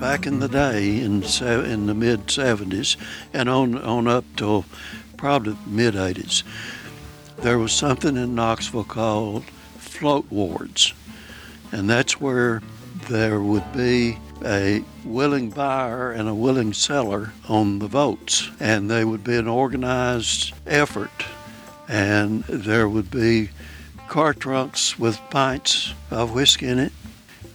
back in the day in in the mid 70s and on on up till probably mid 80s, there was something in Knoxville called float wards, and that's where there would be a willing buyer and a willing seller on the votes, and they would be an organized effort, and there would be car trunks with pints of whiskey in it.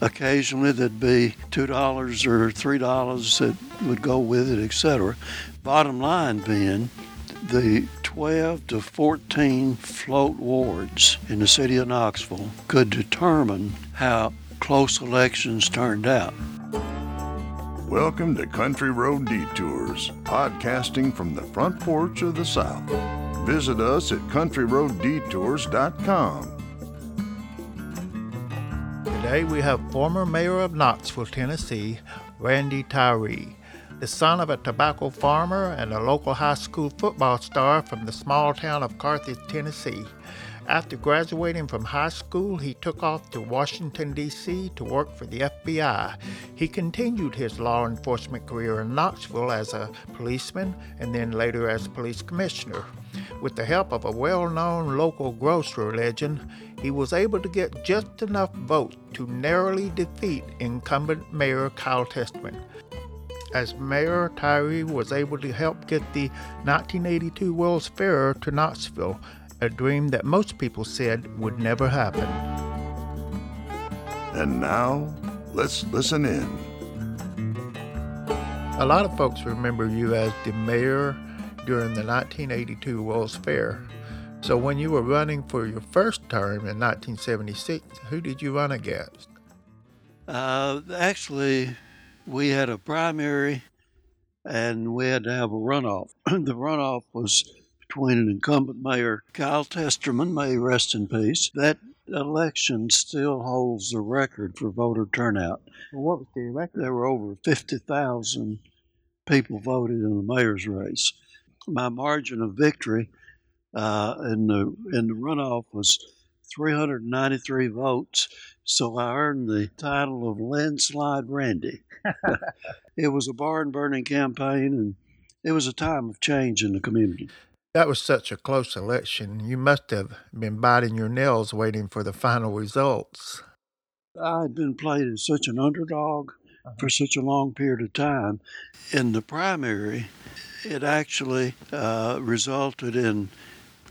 Occasionally, there'd be two dollars or three dollars that would go with it, etc. Bottom line being, the 12 to 14 float wards in the city of Knoxville could determine how close elections turned out. Welcome to Country Road Detours, podcasting from the front porch of the South. Visit us at countryroaddetours.com. Today we have former mayor of Knoxville, Tennessee, Randy Tyree, the son of a tobacco farmer and a local high school football star from the small town of Carthage, Tennessee. After graduating from high school, he took off to Washington, D.C. to work for the FBI. He continued his law enforcement career in Knoxville as a policeman and then later as police commissioner. With the help of a well known local grocery legend, he was able to get just enough votes to narrowly defeat incumbent Mayor Kyle Testerman. As mayor, Tyree was able to help get the 1982 World's Fair to Knoxville a dream that most people said would never happen. And now, let's listen in. A lot of folks remember you as the mayor during the 1982 World's Fair. So when you were running for your first term in 1976, who did you run against? Uh, actually, we had a primary and we had to have a runoff. the runoff was between an incumbent mayor, Kyle Testerman, may he rest in peace. That election still holds the record for voter turnout. Well, what was the record? There were over 50,000 people voted in the mayor's race. My margin of victory uh, in the in the runoff was 393 votes, so I earned the title of landslide Randy. it was a barn burning campaign, and it was a time of change in the community. That was such a close election. You must have been biting your nails waiting for the final results. I had been played as such an underdog uh-huh. for such a long period of time. In the primary, it actually uh, resulted in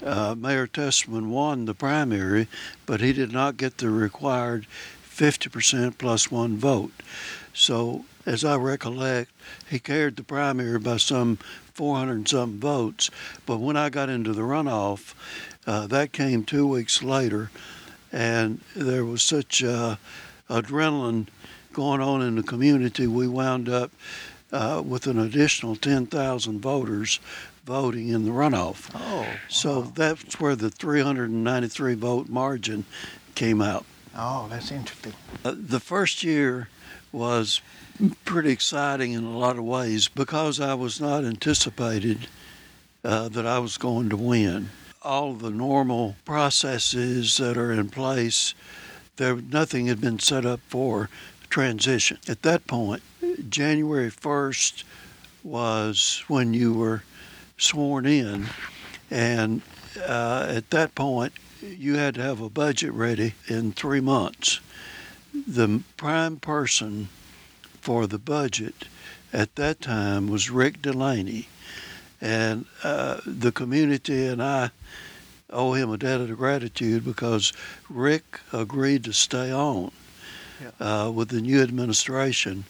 uh, Mayor Testerman won the primary, but he did not get the required 50% plus one vote. So, as I recollect, he carried the primary by some 400 and some votes. But when I got into the runoff, uh, that came two weeks later, and there was such uh, adrenaline going on in the community, we wound up uh, with an additional 10,000 voters voting in the runoff. Oh, wow. so that's where the 393 vote margin came out. Oh, that's interesting. Uh, the first year was pretty exciting in a lot of ways because I was not anticipated uh, that I was going to win. All the normal processes that are in place, there nothing had been set up for transition. At that point, January 1st was when you were sworn in, and uh, at that point, you had to have a budget ready in three months. The prime person for the budget at that time was Rick Delaney. And uh, the community and I owe him a debt of gratitude because Rick agreed to stay on uh, with the new administration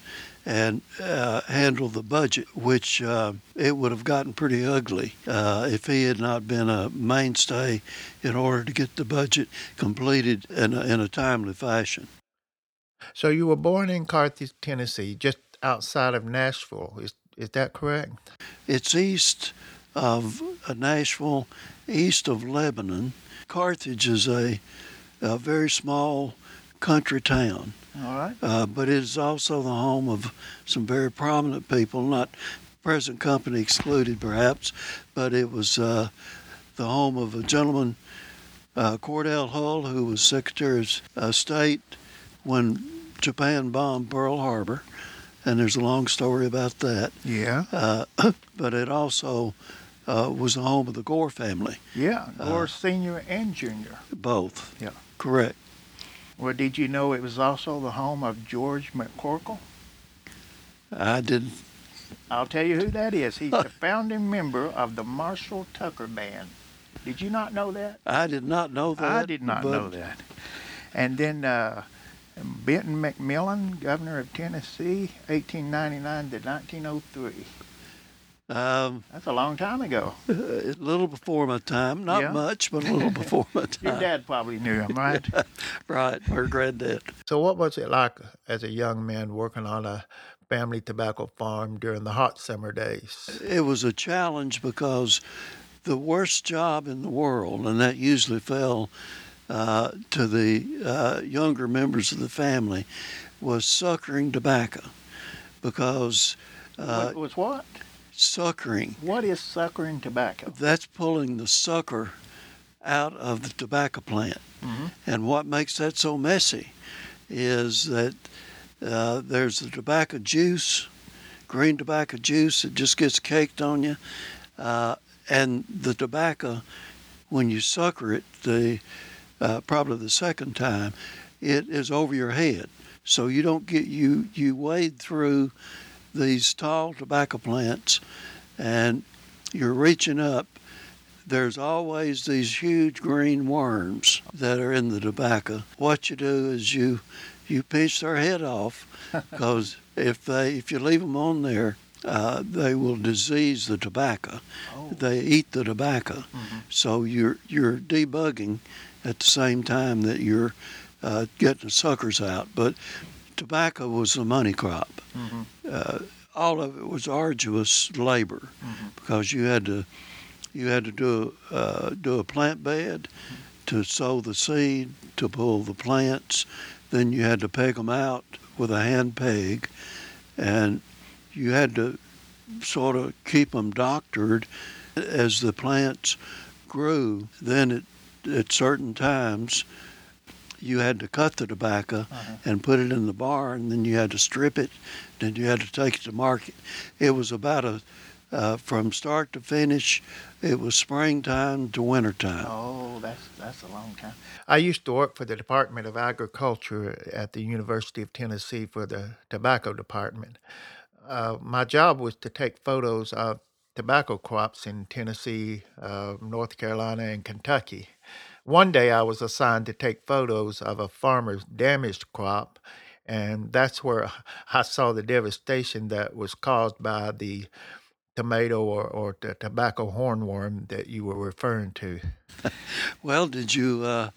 and uh, handle the budget, which uh, it would have gotten pretty ugly uh, if he had not been a mainstay in order to get the budget completed in a, in a timely fashion. So you were born in Carthage, Tennessee, just outside of Nashville. Is is that correct? It's east of uh, Nashville, east of Lebanon. Carthage is a, a very small country town. All right. Uh, but it is also the home of some very prominent people, not present company excluded perhaps, but it was uh, the home of a gentleman, uh, Cordell Hull, who was Secretary of State when Japan bombed Pearl Harbor, and there's a long story about that. Yeah. Uh, but it also uh, was the home of the Gore family, Yeah. Gore Uh, Senior and Junior. both. Yeah. Correct. Well, did you know it was also the home of George McCorkle? I didn't. I'll tell you who that is. He's the founding member of the Marshall Tucker Band. Did you not know that? I did not know that. I did not know that. And then uh, Benton McMillin, governor of Tennessee, 1899 to 1903. Um, That's a long time ago. a little before my time. Not Yeah? much, but a little before my time. Your time. dad probably knew him, right? Right, her granddad. So, what was it like as a young man working on a family tobacco farm during the hot summer days? It was a challenge because the worst job in the world, and that usually fell uh, to the uh, younger members of the family, was suckering tobacco. Because uh, what was what? suckering, What is suckering tobacco? that's pulling the sucker out of the tobacco plant. Mhm. And what makes that so messy is that uh, there's the tobacco juice, green tobacco juice, that just gets caked on you. Uh, and the tobacco, when you sucker it, the uh, probably the second time, it is over your head. So you don't get you you wade through these tall tobacco plants, and you're reaching up. There's always these huge green worms that are in the tobacco. What you do is you you pinch their head off because if they if you leave them on there, uh, they will disease the tobacco. Oh. They eat the tobacco, Mhm. so you're you're debugging at the same time that you're uh, getting the suckers out. But tobacco was the money crop. Mhm. Uh, all of it was arduous labor Mhm. because you had to you had to do uh, do a plant bed to sow the seed to pull the plants. Then you had to peg them out with a hand peg, and you had to sort of keep them doctored as the plants grew. Then at, at certain times, you had to cut the tobacco Uh-huh. and put it in the barn. Then you had to strip it. Then you had to take it to market. It was about a uh, from start to finish. It was springtime to wintertime. Oh, that's that's a long time. I used to work for the Department of Agriculture at the University of Tennessee for the tobacco department. Uh, my job was to take photos of tobacco crops in Tennessee, uh, North Carolina, and Kentucky. One day I was assigned to take photos of a farmer's damaged crop, and that's where I saw the devastation that was caused by the tomato or, or the tobacco hornworm that you were referring to. Well, did you uh,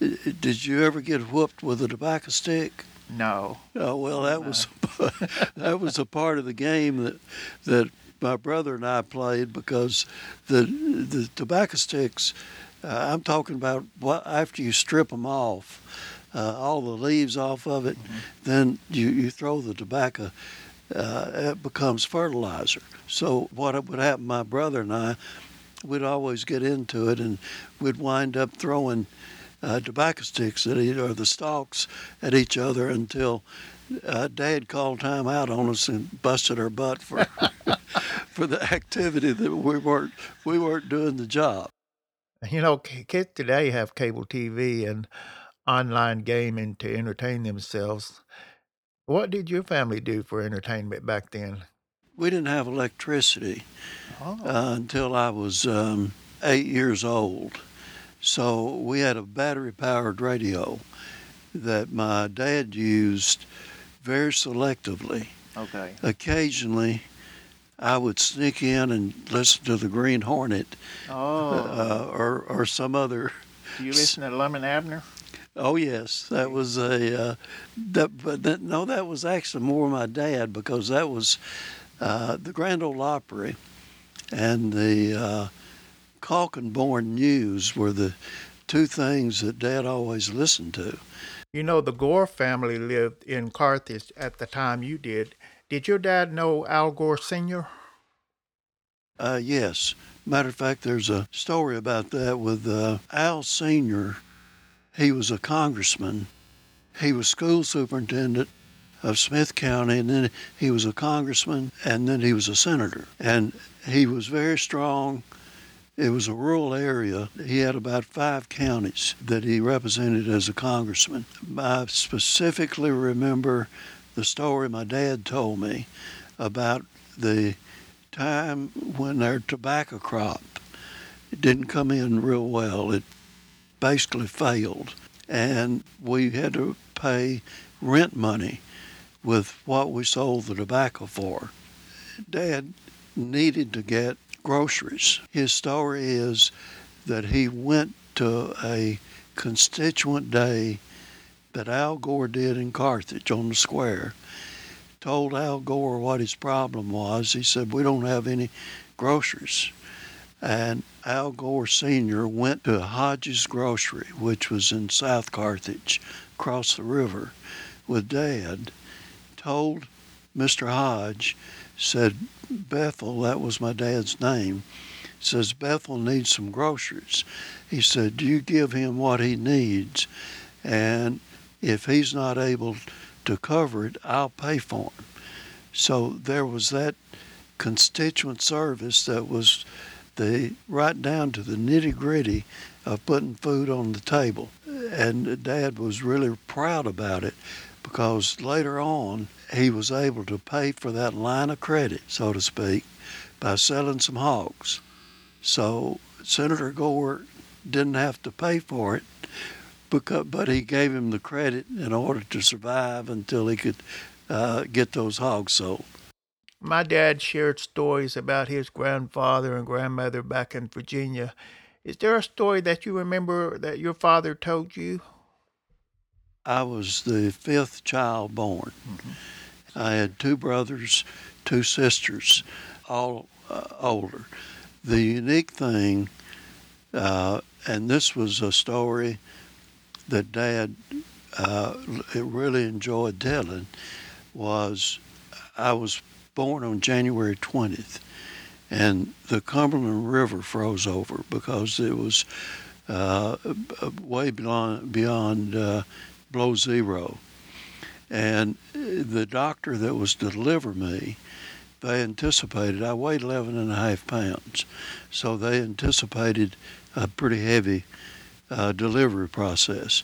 did you ever get whooped with a tobacco stick? No. Oh well, that was that was a part of the game that that my brother and I played because the the tobacco sticks. Uh, I'm talking about what after you strip them off, uh, all the leaves off of it, then you you throw the tobacco. Uh, it becomes fertilizer. So what would happen? My brother and I, we'd always get into it, and we'd wind up throwing uh, tobacco sticks at each, or the stalks at each other until uh, Dad called time out on us and busted our butt for for the activity that we weren't we weren't doing the job. You know, kids today have cable TV and online gaming to entertain themselves. What did your family do for entertainment back then? We didn't have electricity Oh, uh, until I was um, eight years old, so we had a battery powered radio that my dad used very selectively. okay. Occasionally, I would sneak in and listen to the Green Hornet Oh, uh, or or some other. do you listen to Lum and Abner? Oh yes, that was a uh, that, but that, no, that was actually more my dad because that was uh, the Grand Ole Opry and the uh, Kaltenborn News were the two things that Dad always listened to. You know, the Gore family lived in Carthage at the time you did. Did your dad know Al Gore Sr.? Uh, yes, matter of fact, there's a story about that with uh, Al Senior. He was a congressman. He was school superintendent of Smith County, and then he was a congressman, and then he was a senator. And he was very strong. It was a rural area. He had about five counties that he represented as a congressman. I specifically remember the story my dad told me about the time when their tobacco crop didn't come in real well. It basically failed. And we had to pay rent money with what we sold the tobacco for. Dad needed to get groceries. His story is that he went to a constituent day that Al Gore did in Carthage on the square. Told Al Gore what his problem was. He said, We don't have any groceries. And Al Gore Sr. went to Hodges Grocery, which was in South Carthage, across the river, with Dad, told Mr. Hodge, said, Bethel, that was my dad's name, says, Bethel needs some groceries. He said, "Do You give him what he needs, and if he's not able to cover it, I'll pay for him. So there was that constituent service that was the right down to the nitty gritty of putting food on the table. And Dad was really proud about it because later on he was able to pay for that line of credit, so to speak, by selling some hogs. So Senator Gore didn't have to pay for it, because, but he gave him the credit in order to survive until he could uh, get those hogs sold. My dad shared stories about his grandfather and grandmother back in Virginia. Is there a story that you remember that your father told you? I was the fifth child born. Mm-hmm. I had two brothers, two sisters, all uh, older. The unique thing, uh, and this was a story that Dad uh, really enjoyed telling, was I was born on January 20th, and the Cumberland River froze over because it was uh, way beyond, beyond uh, below zero. And the doctor that was to deliver me, they anticipated, I weighed 11 and a half pounds, so they anticipated a pretty heavy uh, delivery process.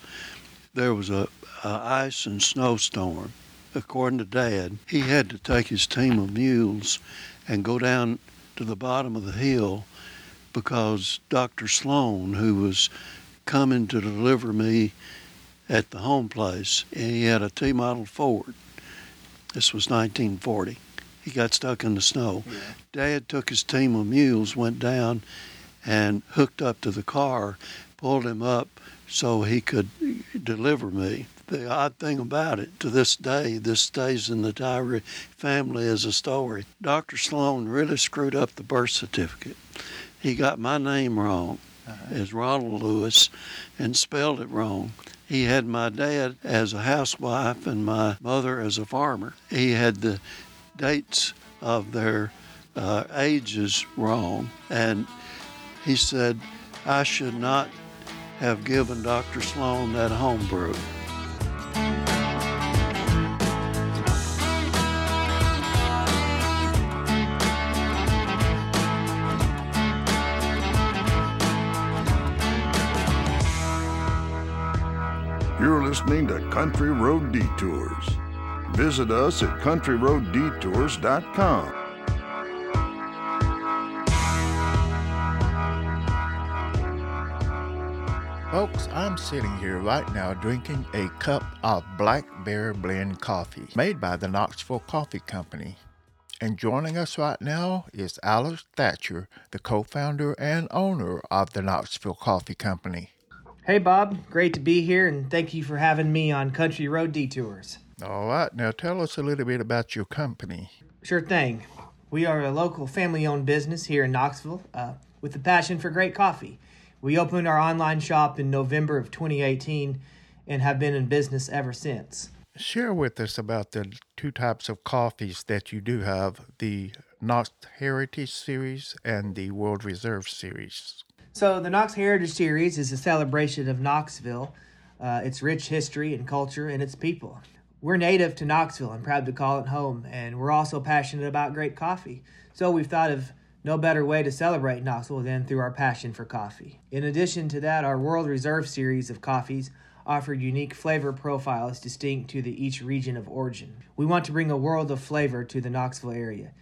There was a, a ice and snowstorm according to Dad, he had to take his team of mules and go down to the bottom of the hill because Dr. Sloan, who was coming to deliver me at the home place, and he had a T model Ford. This was 1940. He got stuck in the snow. Yeah. Dad took his team of mules, went down, and hooked up to the car, pulled him up so he could deliver me the odd thing about it, to this day, this stays in the Tyree family as a story. Dr. Sloan really screwed up the birth certificate. He got my name wrong uh-huh. as Ronald Lewis and spelled it wrong. He had my dad as a housewife and my mother as a farmer. He had the dates of their uh, ages wrong, and he said I should not have given Dr. Sloan that homebrew. You're listening to Country Road Detours. Visit us at countryroaddetours.com. Folks, I'm sitting here right now drinking a cup of Black Bear Blend coffee made by the Knoxville Coffee Company. And joining us right now is Alice Thatcher, the co founder and owner of the Knoxville Coffee Company. Hey, Bob. Great to be here, and thank you for having me on Country Road Detours. All right. Now tell us a little bit about your company. Sure thing. We are a local family owned business here in Knoxville uh, with a passion for great coffee. We opened our online shop in November of 2018 and have been in business ever since. Share with us about the two types of coffees that you do have the Knox Heritage Series and the World Reserve Series. So, the Knox Heritage Series is a celebration of Knoxville, uh, its rich history and culture, and its people. We're native to Knoxville and proud to call it home, and we're also passionate about great coffee. So we've thought of no better way to celebrate Knoxville than through our passion for coffee. In addition to that, our World Reserve series of coffees offer unique flavor profiles distinct to the each region of origin. We want to bring a world of flavor to the Knoxville area.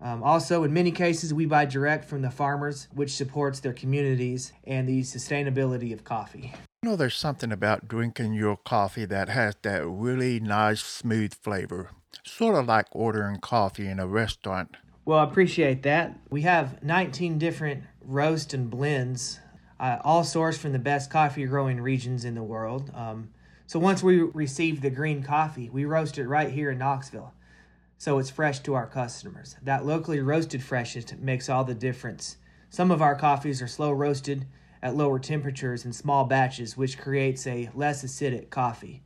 Um, also, in many cases, we buy direct from the farmers, which supports their communities and the sustainability of coffee. You know, there's something about drinking your coffee that has that really nice, smooth flavor. Sort of like ordering coffee in a restaurant. Well, I appreciate that. We have 19 different roast and blends, uh, all sourced from the best coffee growing regions in the world. Um, so once we receive the green coffee, we roast it right here in Knoxville. So it's fresh to our customers. That locally roasted freshness makes all the difference. Some of our coffees are slow roasted at lower temperatures in small batches, which creates a less acidic coffee.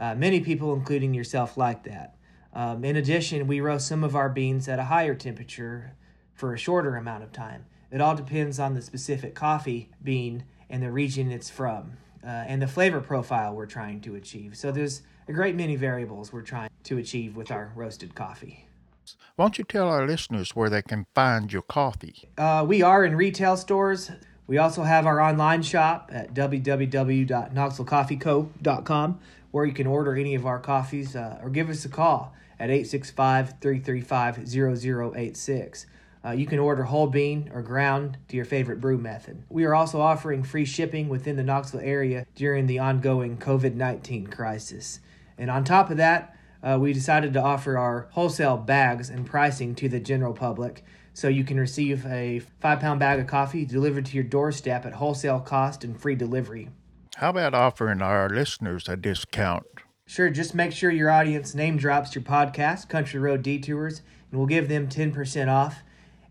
Uh, many people, including yourself, like that. Um, in addition, we roast some of our beans at a higher temperature for a shorter amount of time. It all depends on the specific coffee bean and the region it's from, uh, and the flavor profile we're trying to achieve. So there's a great many variables we're trying to achieve with our roasted coffee. Won't you tell our listeners where they can find your coffee? Uh, we are in retail stores. We also have our online shop at www.knoxvillecoffeeco.com where you can order any of our coffees uh, or give us a call at 865 335 0086. Uh, you can order whole bean or ground to your favorite brew method. We are also offering free shipping within the Knoxville area during the ongoing COVID 19 crisis. And on top of that, uh, we decided to offer our wholesale bags and pricing to the general public so you can receive a five pound bag of coffee delivered to your doorstep at wholesale cost and free delivery. How about offering our listeners a discount? Sure, just make sure your audience name drops your podcast, Country Road Detours, and we'll give them 10% off.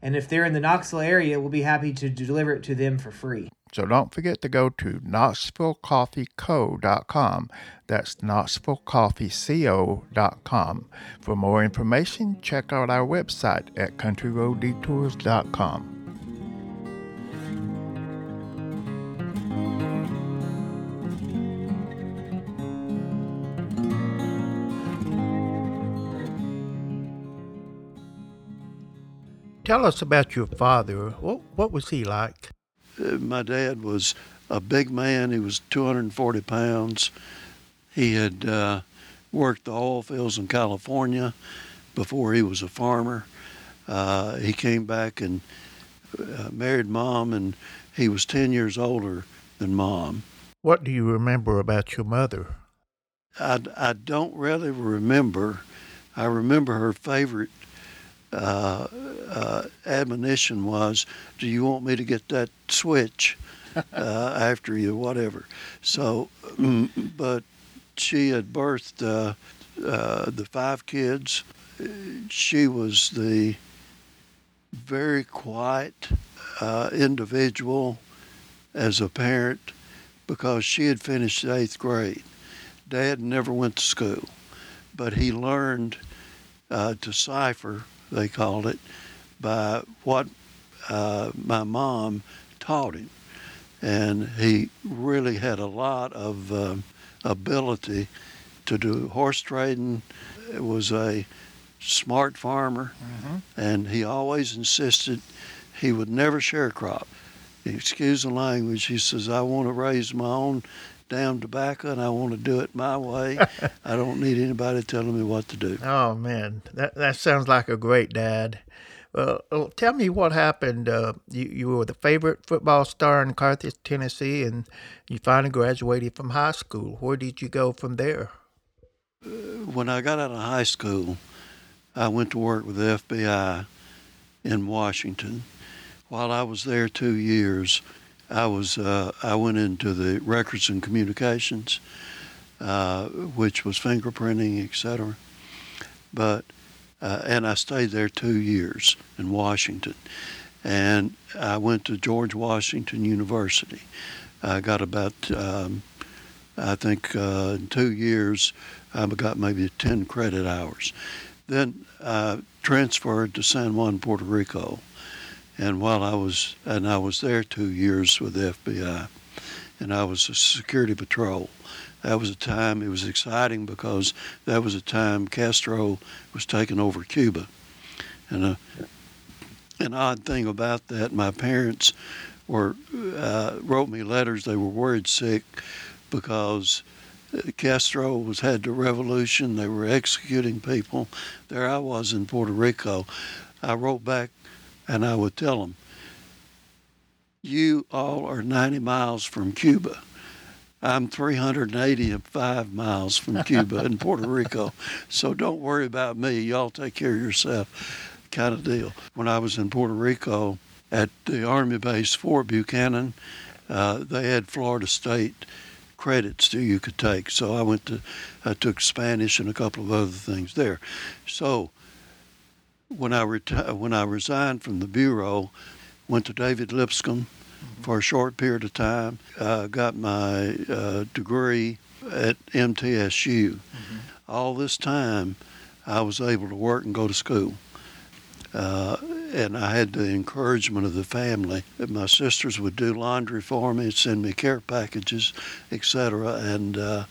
And if they're in the Knoxville area, we'll be happy to deliver it to them for free. So don't forget to go to knoxvillecoffeeco.com. That's knoxvillecoffeeco.com. For more information, check out our website at countryroaddetours.com. Tell us about your father. What, what was he like? Uh, my dad was a big man. He was 240 pounds. He had uh, worked the oil fields in California before he was a farmer. Uh, he came back and uh, married mom, and he was 10 years older than mom. What do you remember about your mother? I, I don't really remember. I remember her favorite uh, uh, admonition was, "Do you want me to get that switch uh, after you, whatever?" So, mm, but she had birthed uh, uh, the five kids. She was the very quiet uh, individual as a parent because she had finished eighth grade. Dad never went to school, but he learned to cipher they called it, by what uh, my mom taught him. And he really had a lot of uh, ability to do horse trading. It was a smart farmer, mm-hmm. and he always insisted he would never share crop. Excuse the language. He says, I want to raise my own damn tobacco and I want to do it my way. I don't need anybody telling me what to do. Oh man, that that sounds like a great dad. Well, tell me what happened. Uh, you you were the favorite football star in Carthage, Tennessee, and you finally graduated from high school. Where did you go from there? Uh, when I got out of high school, I went to work with the FBI in Washington. While I was there two years, I was uh, I went into the records and communications, uh, which was fingerprinting, etc. But uh, and I stayed there two years in Washington, and I went to George Washington University. I got about um, I think uh, in two years I got maybe ten credit hours. Then I transferred to San Juan, Puerto Rico and while I was and I was there two years with the FBI, and I was a security patrol. That was a time it was exciting because that was a time Castro was taking over Cuba, and a, an odd thing about that, my parents were uh, wrote me letters. They were worried sick because Castro was had the revolution. They were executing people. There I was in Puerto Rico. I wrote back, and I would tell them, "You all are 90 miles from Cuba. I'm 385 miles from Cuba in Puerto Rico, so don't worry about me. Y'all take care of yourself." Kind of deal. When I was in Puerto Rico at the Army base Fort Buchanan, uh, they had Florida State credits that you could take. So I went to, I took Spanish and a couple of other things there. So when I reti- when I resigned from the bureau, went to David Lipscomb mm-hmm. for a short period of time. Uh, got my uh, degree at MTSU. Mm-hmm. All this time, I was able to work and go to school. Uh, and I had the encouragement of the family my sisters would do laundry for me, send me care packages, etc. And uh,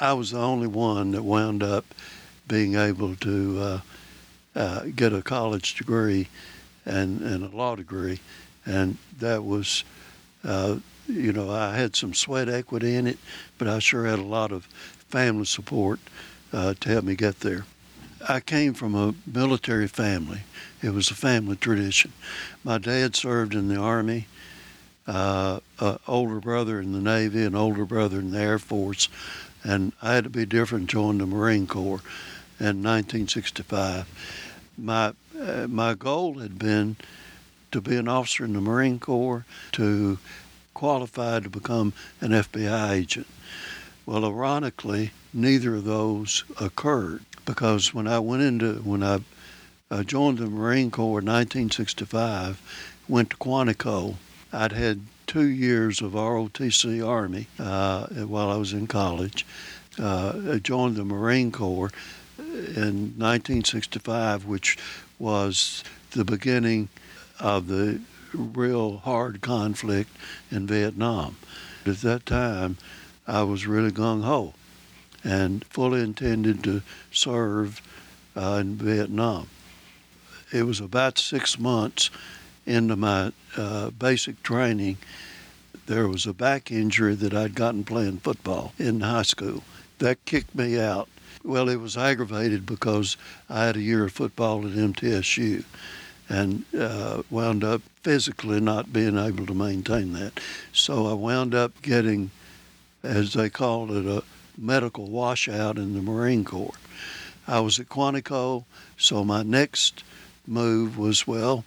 I was the only one that wound up being able to uh, get a college degree and, and a law degree, and that was. Uh, you know, I had some sweat equity in it, but I sure had a lot of family support uh, to help me get there. I came from a military family. It was a family tradition. My dad served in the Army, uh, an older brother in the Navy, an older brother in the Air Force, and I had to be different, joined the Marine Corps in 1965. My, uh, my goal had been to be an officer in the Marine Corps, to qualify to become an FBI agent. Well, ironically, neither of those occurred because when I went into when I uh, joined the Marine Corps in 1965, went to Quantico. I'd had two years of ROTC Army uh, while I was in college. Uh, joined the Marine Corps in 1965, which was the beginning of the real hard conflict in Vietnam. At that time, I was really gung ho and fully intended to serve uh, in Vietnam it was about six months into my uh, basic training. There was a back injury that I'd gotten playing football in high school. That kicked me out. Well, it was aggravated because I had a year of football at MTSU and uh, wound up physically not being able to maintain that. So I wound up getting, as they called it, a medical washout in the Marine Corps. I was at Quantico, so my next move was well,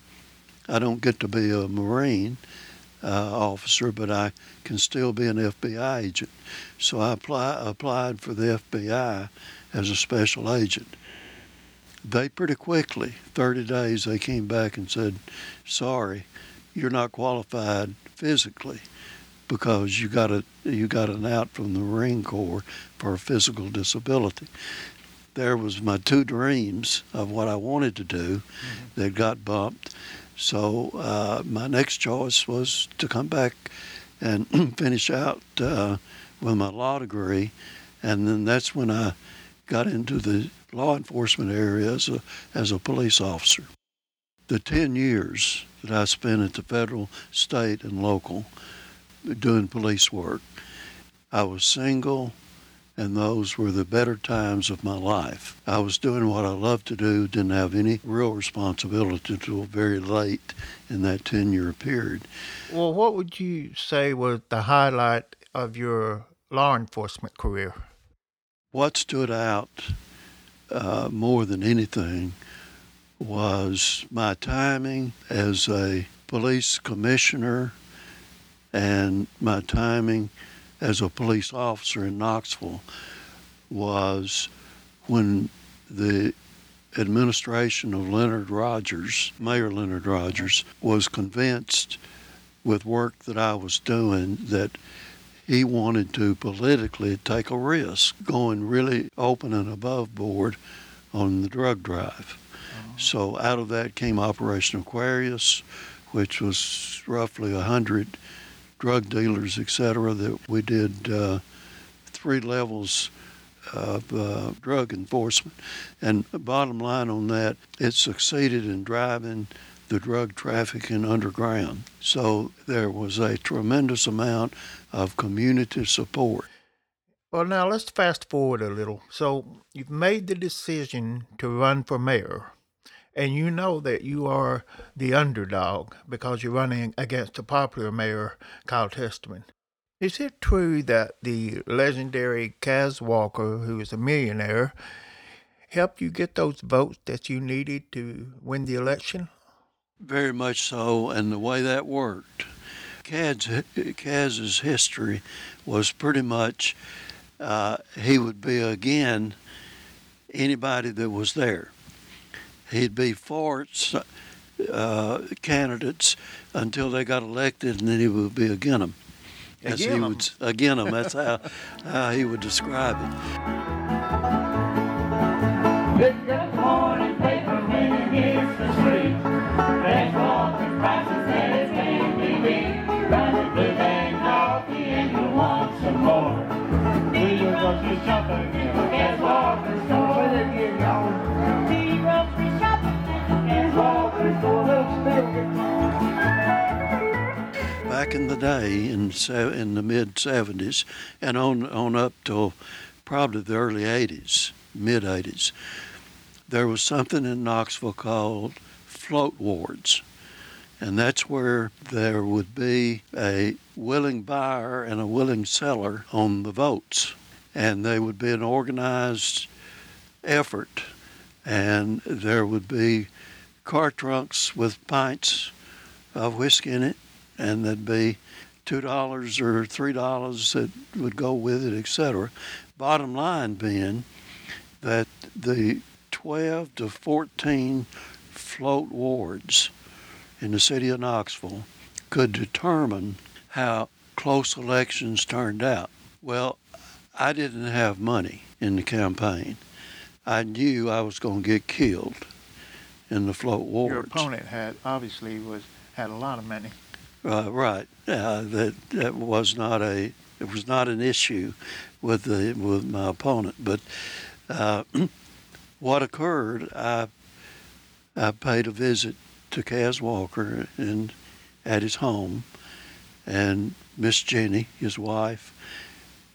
I don't get to be a Marine uh, officer, but I can still be an FBI agent. So I apply, applied for the FBI as a special agent. They pretty quickly, 30 days, they came back and said, sorry, you're not qualified physically because you got a you got an out from the Marine Corps for a physical disability there was my two dreams of what I wanted to do mm-hmm. that got bumped. So uh, my next choice was to come back and finish out uh, with my law degree, and then that's when I got into the law enforcement area as a, as a police officer. The 10 years that I spent at the federal, state, and local doing police work, I was single, and those were the better times of my life. I was doing what I loved to do, didn't have any real responsibility until very late in that 10 year period. Well, what would you say was the highlight of your law enforcement career? What stood out uh, more than anything was my timing as a police commissioner and my timing as a police officer in Knoxville was when the administration of Leonard Rogers, Mayor Leonard Rogers, was convinced with work that I was doing that he wanted to politically take a risk, going really open and above board on the drug drive. Uh-huh. So out of that came Operation Aquarius, which was roughly a hundred drug dealers, etc., that we did uh, three levels of uh, drug enforcement. And bottom line on that, it succeeded in driving the drug trafficking underground. So there was a tremendous amount of community support. Well, now let's fast forward a little. So you've made the decision to run for mayor, and you know that you are the underdog because you're running against the popular mayor, Kyle Testerman. Is it true that the legendary Cas Walker, who is a millionaire, helped you get those votes that you needed to win the election? Very much so, and the way that worked. Cas's, Cas's history was pretty much uh, he would be again anybody that was there. He'd be for uh, candidates until they got elected, and then he would be against them. As he would again them. That's how, how he would describe it. Back in the day, in in the mid '70s, and on on up till probably the early '80s, mid '80s, there was something in Knoxville called float wards. And that's where there would be a willing buyer and a willing seller on the votes. And they would be an organized effort. And there would be car trunks with pints of whiskey in it and there'd be two dollars or three dollars that would go with it, etc. Bottom line being that the 12 to 14 float wards in the city of Knoxville could determine how close elections turned out. Well, I didn't have money in the campaign. I knew I was going to get killed in the float wards. Your opponent had obviously was had a lot of money. Uh, right. Uh, that that was not a it was not an issue with the with my opponent. But uh, what occurred, I I paid a visit to Cas Walker and at his home, and Miss Jenny, his wife,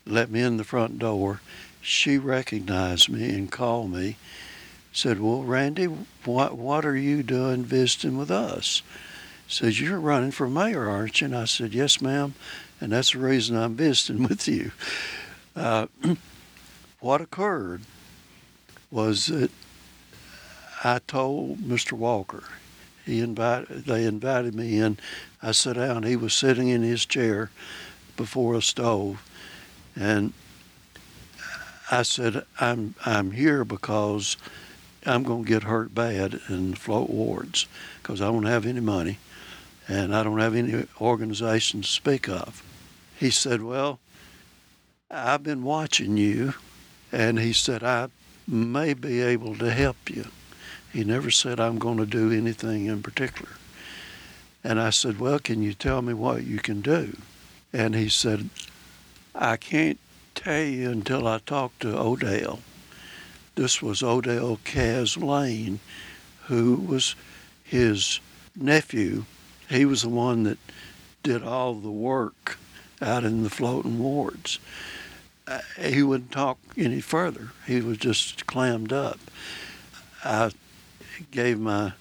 let me in the front door. She recognized me and called me. Said, "Well, Randy, what what are you doing visiting with us?" says, You're running for mayor, aren't you? And I said, Yes, ma'am. And that's the reason I'm visiting with you. Uh, what occurred was that I told Mr. Walker, he invited, they invited me in. I sat down. He was sitting in his chair before a stove, and I said, "I'm I'm here because I'm going to get hurt bad in the float wards because I don't have any money, and I don't have any organization to speak of. He said, Well, I've been watching you, and he said, I may be able to help you. He never said, I'm going to do anything in particular. And I said, Well, can you tell me what you can do? And he said, I can't tell you until I talk to Odell. This was Odell Kaz Lane, who was his nephew he was the one that did all the work out in the floating wards. Uh, he wouldn't talk any further. He was just clammed up. I gave my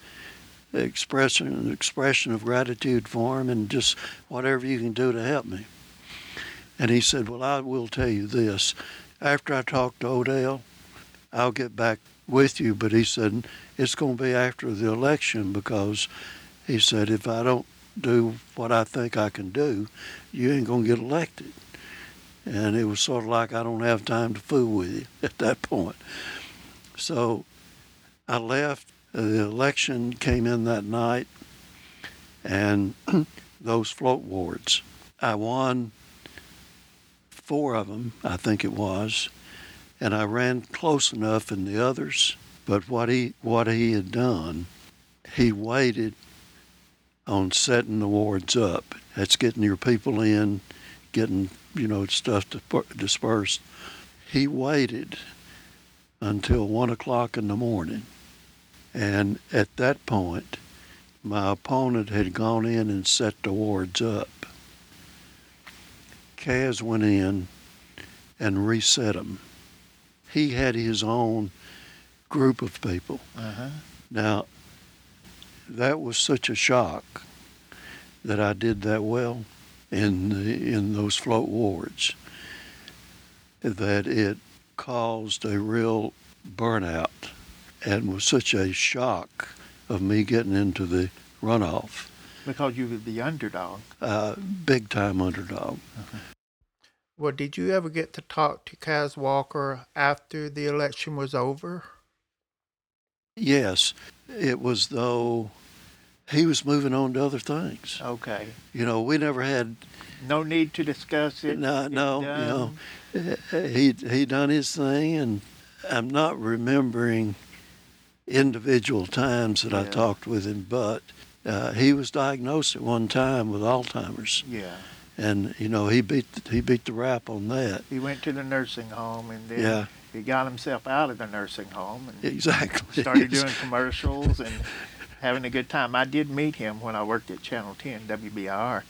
expression expression of gratitude for him and just whatever you can do to help me. And he said, Well, I will tell you this. After I talk to Odell, I'll get back with you. But he said, It's going to be after the election because he said, if I don't do what I think I can do, you ain't going to get elected. And it was sort of like, I don't have time to fool with you at that point. So I left. Uh, the election came in that night, and those float wards. I won four of them, I think it was, and I ran close enough in the others. But what he what he had done, he waited on setting the wards up. That's getting your people in, getting, you know, stuff dispersed. He waited until one o'clock in the morning. And at that point, my opponent had gone in and set the wards up. Cas went in and reset them. He had his own group of people. Uh-huh. Now, that was such a shock that I did that well in the, in those float wards that it caused a real burnout and was such a shock of me getting into the runoff. Because you were the underdog. Uh, big time underdog. Uh-huh. Well, did you ever get to talk to Cas Walker after the election was over? Yes. It was though he was moving on to other things. Okay. You know, we never had no need to discuss it. No, no, you know, he he done his thing, and I'm not remembering individual times that yeah. I talked with him, but uh, he was diagnosed at one time with Alzheimer's. Yeah. And you know he beat the, he beat the rap on that. He went to the nursing home and then yeah. he got himself out of the nursing home and exactly started doing commercials and having a good time. I did meet him when I worked at Channel 10 WBIR.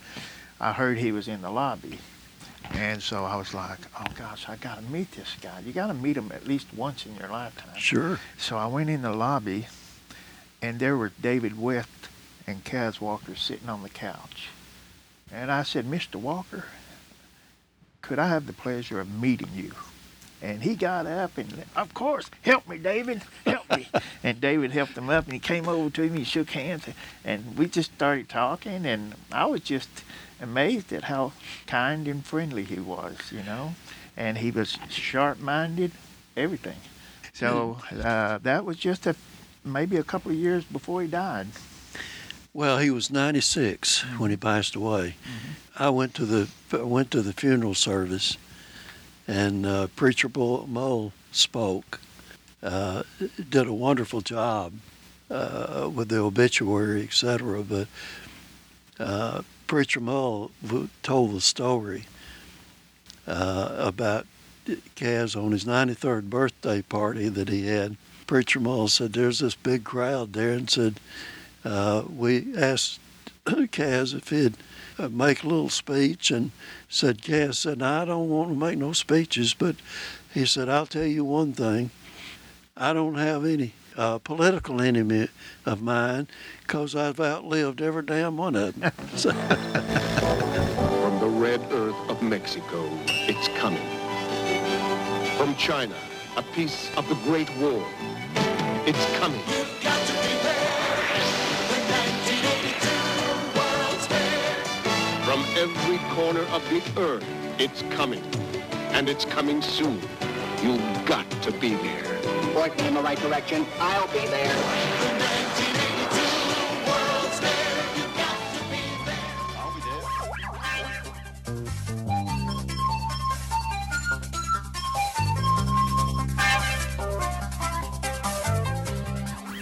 I heard he was in the lobby. And so I was like, oh gosh, I got to meet this guy. You got to meet him at least once in your lifetime. Sure. So I went in the lobby, and there were David West and Cas Walker sitting on the couch. And I said, Mr. Walker, could I have the pleasure of meeting you? And he got up and, of course, help me, David, help me. and David helped him up and he came over to me, he shook hands, and we just started talking. And I was just amazed at how kind and friendly he was, you know. And he was sharp minded, everything. So uh, that was just a maybe a couple of years before he died. Well, he was 96 mm-hmm. when he passed away. Mm-hmm. I went to the went to the funeral service and uh, Preacher Mo spoke, uh, did a wonderful job uh, with the obituary, etc. But uh, Preacher Mo told the story uh, about Cas on his 93rd birthday party that he had. Preacher Mo said, "There's this big crowd there," and said, uh, "We asked Cas if he'd." Uh, make a little speech and said, Cas said, I don't want to make no speeches, but he said, I'll tell you one thing. I don't have any uh, political enemy of mine because I've outlived every damn one of them. From the red earth of Mexico, it's coming. From China, a piece of the Great War, it's coming. Every corner of the earth. It's coming. And it's coming soon. You've got to be there. Point me in the right direction. I'll be there.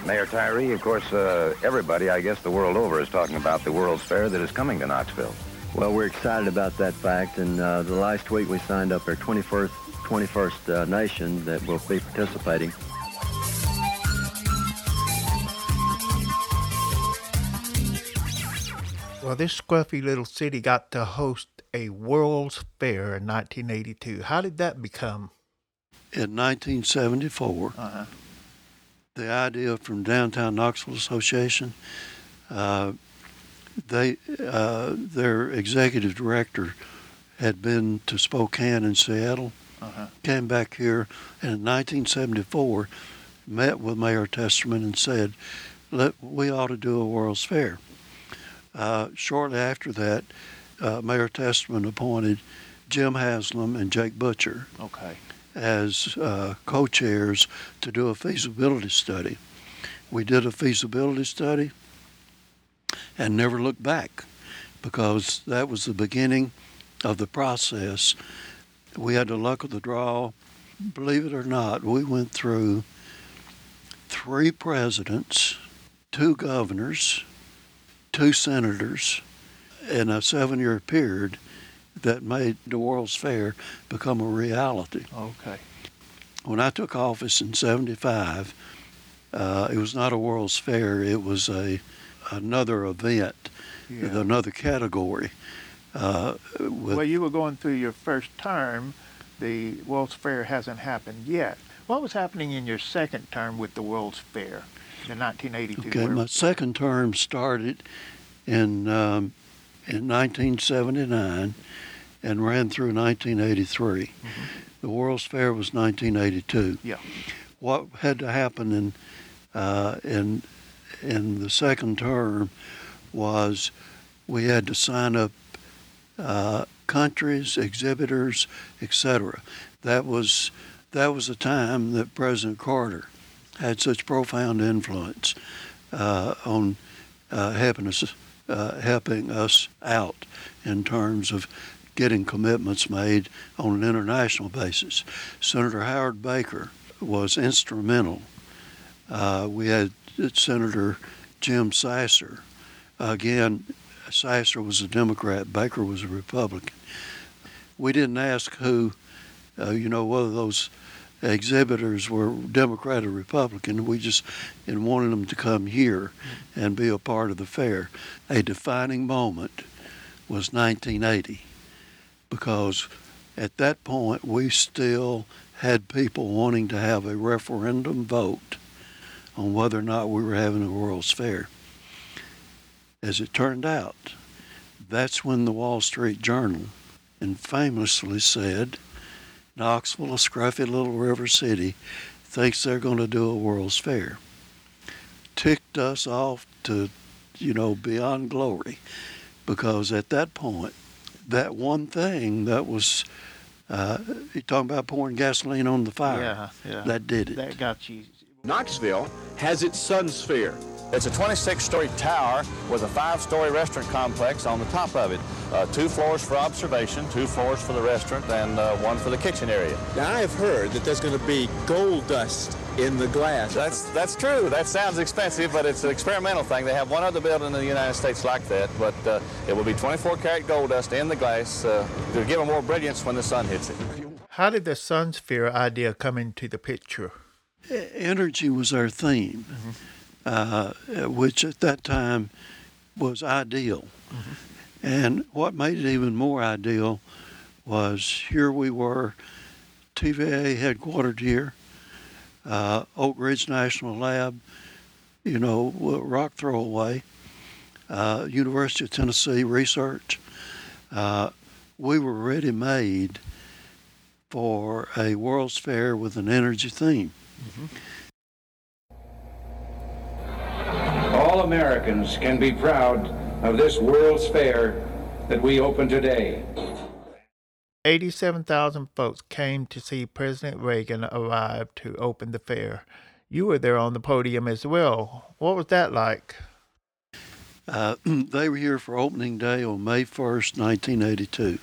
Mayor Tyree, of course, uh, everybody, I guess the world over, is talking about the World's Fair that is coming to Knoxville. Well, we're excited about that fact, and uh, the last week we signed up our 21st, 21st uh, nation that will be participating. Well, this scruffy little city got to host a World's Fair in 1982. How did that become? In 1974, uh-huh. the idea from Downtown Knoxville Association uh, they uh, their executive director had been to Spokane and Seattle, uh-huh. came back here, and in 1974 met with Mayor Testerman and said, "Let we ought to do a World's Fair." Uh, shortly after that, uh, Mayor Testerman appointed Jim Haslam and Jake Butcher okay. as uh, co-chairs to do a feasibility study. We did a feasibility study and never looked back because that was the beginning of the process. We had the luck of the draw. Believe it or not, we went through three presidents, two governors, two senators in a seven year period that made the World's Fair become a reality. Okay. When I took office in 75, uh, it was not a World's Fair, it was a another event, Yeah. another category. Uh, Well, you were going through your first term. The World's Fair hasn't happened yet. What was happening in your second term with the World's Fair, the 1982? okay, my second term started in um, in 1979 and ran through 1983. The World's Fair was 1982. Yeah. What had to happen in uh, in in the second term was we had to sign up uh, countries, exhibitors, etc. That was that was a time that President Carter had such profound influence uh, on uh, helping us uh, helping us out in terms of getting commitments made on an international basis. Senator Howard Baker was instrumental. Uh, we had Senator Jim Sasser. Again, Sasser was a Democrat, Baker was a Republican. We didn't ask who, uh, you know, whether those exhibitors were Democrat or Republican. We just and wanted them to come here and be a part of the fair. A defining moment was 1980 because at that point we still had people wanting to have a referendum vote on whether or not we were having a World's Fair. As it turned out, that's when the Wall Street Journal infamously said Knoxville, a scruffy little river city, thinks they're going to do a World's Fair. Ticked us off to, you know, beyond glory because at that point, that one thing that was, uh, you're talking about pouring gasoline on the fire. Yeah, yeah. That did it. That got you. Knoxville has its Sun Sphere. It's a 26-story tower with a five-story restaurant complex on the top of it. Uh, two floors for observation, two floors for the restaurant, and uh, one for the kitchen area. Now, I have heard that there's going to be gold dust in the glass. That's that's true. That sounds expensive, but it's an experimental thing. They have one other building in the United States like that, but uh, it will be 24 karat gold dust in the glass uh, to give it more brilliance when the sun hits it. How did the Sun Sphere idea come into the picture? Energy was our theme, uh, which at that time was ideal. And what made it even more ideal was here we were, TVA headquartered here, uh, Oak Ridge National Lab, you know, rock throwaway, uh, University of Tennessee research. Uh, we were ready made for a World's Fair with an energy theme. All Americans can be proud of this World's Fair that we open today. 87,000 folks came to see President Reagan arrive to open the fair. You were there on the podium as well. What was that like? Uh, they were here for opening day on May 1st, 1982.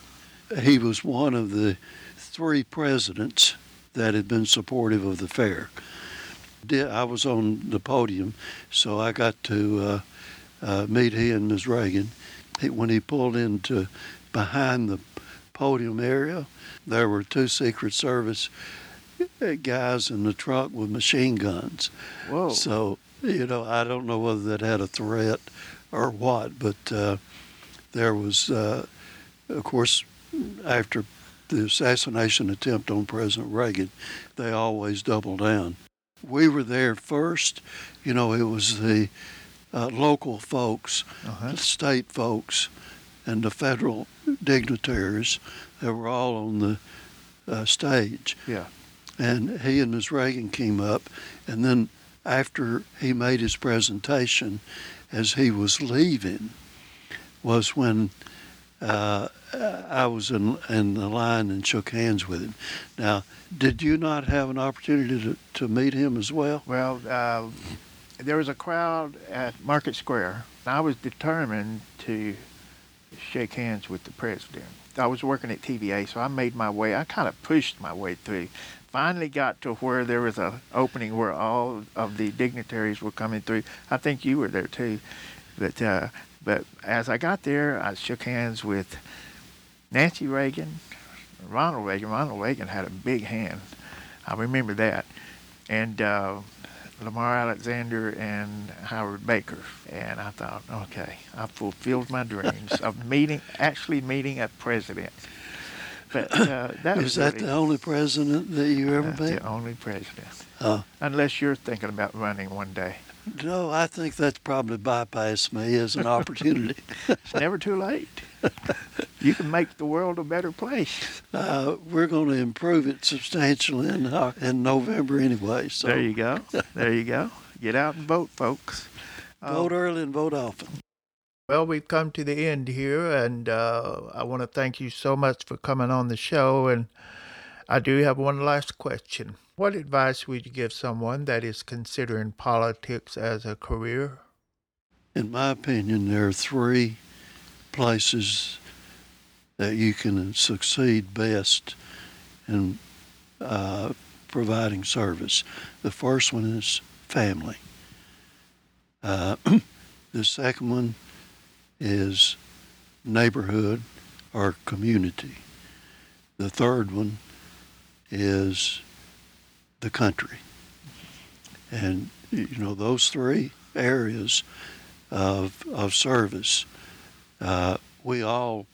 He was one of the three presidents that had been supportive of the fair. I was on the podium, so I got to uh, uh, meet he and Ms. Reagan. He, when he pulled into behind the podium area, there were two Secret Service guys in the truck with machine guns. Whoa. So, you know, I don't know whether that had a threat or what, but uh, there was, uh, of course, after the assassination attempt on President Reagan, they always double down. We were there first. You know, it was the uh, local folks, the state folks, and the federal dignitaries that were all on the uh, stage. Yeah. And he and Ms. Reagan came up, and then after he made his presentation, as he was leaving, was when uh, I was in, in the line and shook hands with him. Now, did you not have an opportunity to, to meet him as well? Well, uh, there was a crowd at Market Square. I was determined to shake hands with the president. I was working at TVA, so I made my way. I kind of pushed my way through. Finally, got to where there was an opening where all of the dignitaries were coming through. I think you were there too. But uh, But as I got there, I shook hands with Nancy Reagan, Ronald Reagan. Ronald Reagan had a big hand. I remember that. And uh, Lamar Alexander and Howard Baker. And I thought, okay, I fulfilled my dreams of meeting, actually meeting a president. But uh, that is was that really, the only president that you ever met? the only president. Uh, Unless you're thinking about running one day. No, I think that's probably bypassed me as an opportunity. It's never too late. you can make the world a better place. Uh, we're going to improve it substantially in, uh, in November anyway. So There you go. There you go. Get out and vote, folks. vote early and vote often. Well, we've come to the end here, and uh, I want to thank you so much for coming on the show. And I do have one last question. What advice would you give someone that is considering politics as a career? In my opinion, there are three places that you can succeed best in uh, providing service. The first one is family. Uh, the second one is neighborhood or community. The third one is the country. And, you know, those three areas of, of service, uh, we all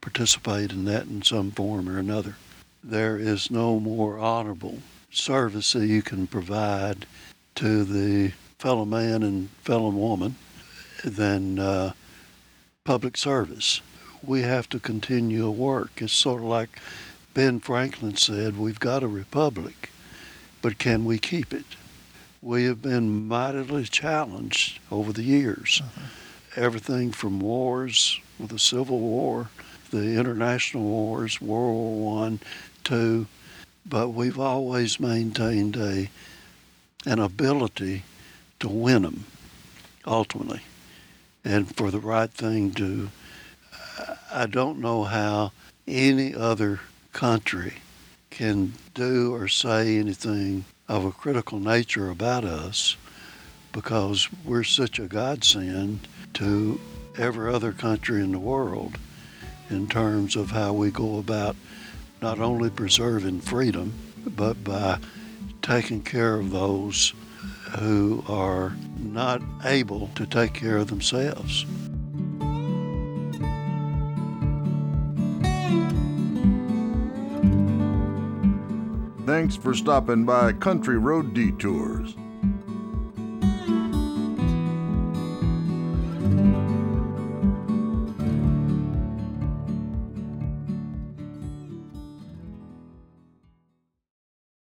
participate in that in some form or another. There is no more honorable service that you can provide to the fellow man and fellow woman than uh, public service. We have to continue a work. It's sort of like Ben Franklin said, we've got a republic, but can we keep it? We have been mightily challenged over the years. Uh-huh. Everything from wars, with the Civil War, the international wars, World War One, two, but we've always maintained a an ability to win them ultimately, and for the right thing to. I don't know how any other country can do or say anything of a critical nature about us because we're such a godsend to every other country in the world in terms of how we go about not only preserving freedom, but by taking care of those who are not able to take care of themselves. Thanks for stopping by Country Road Detours.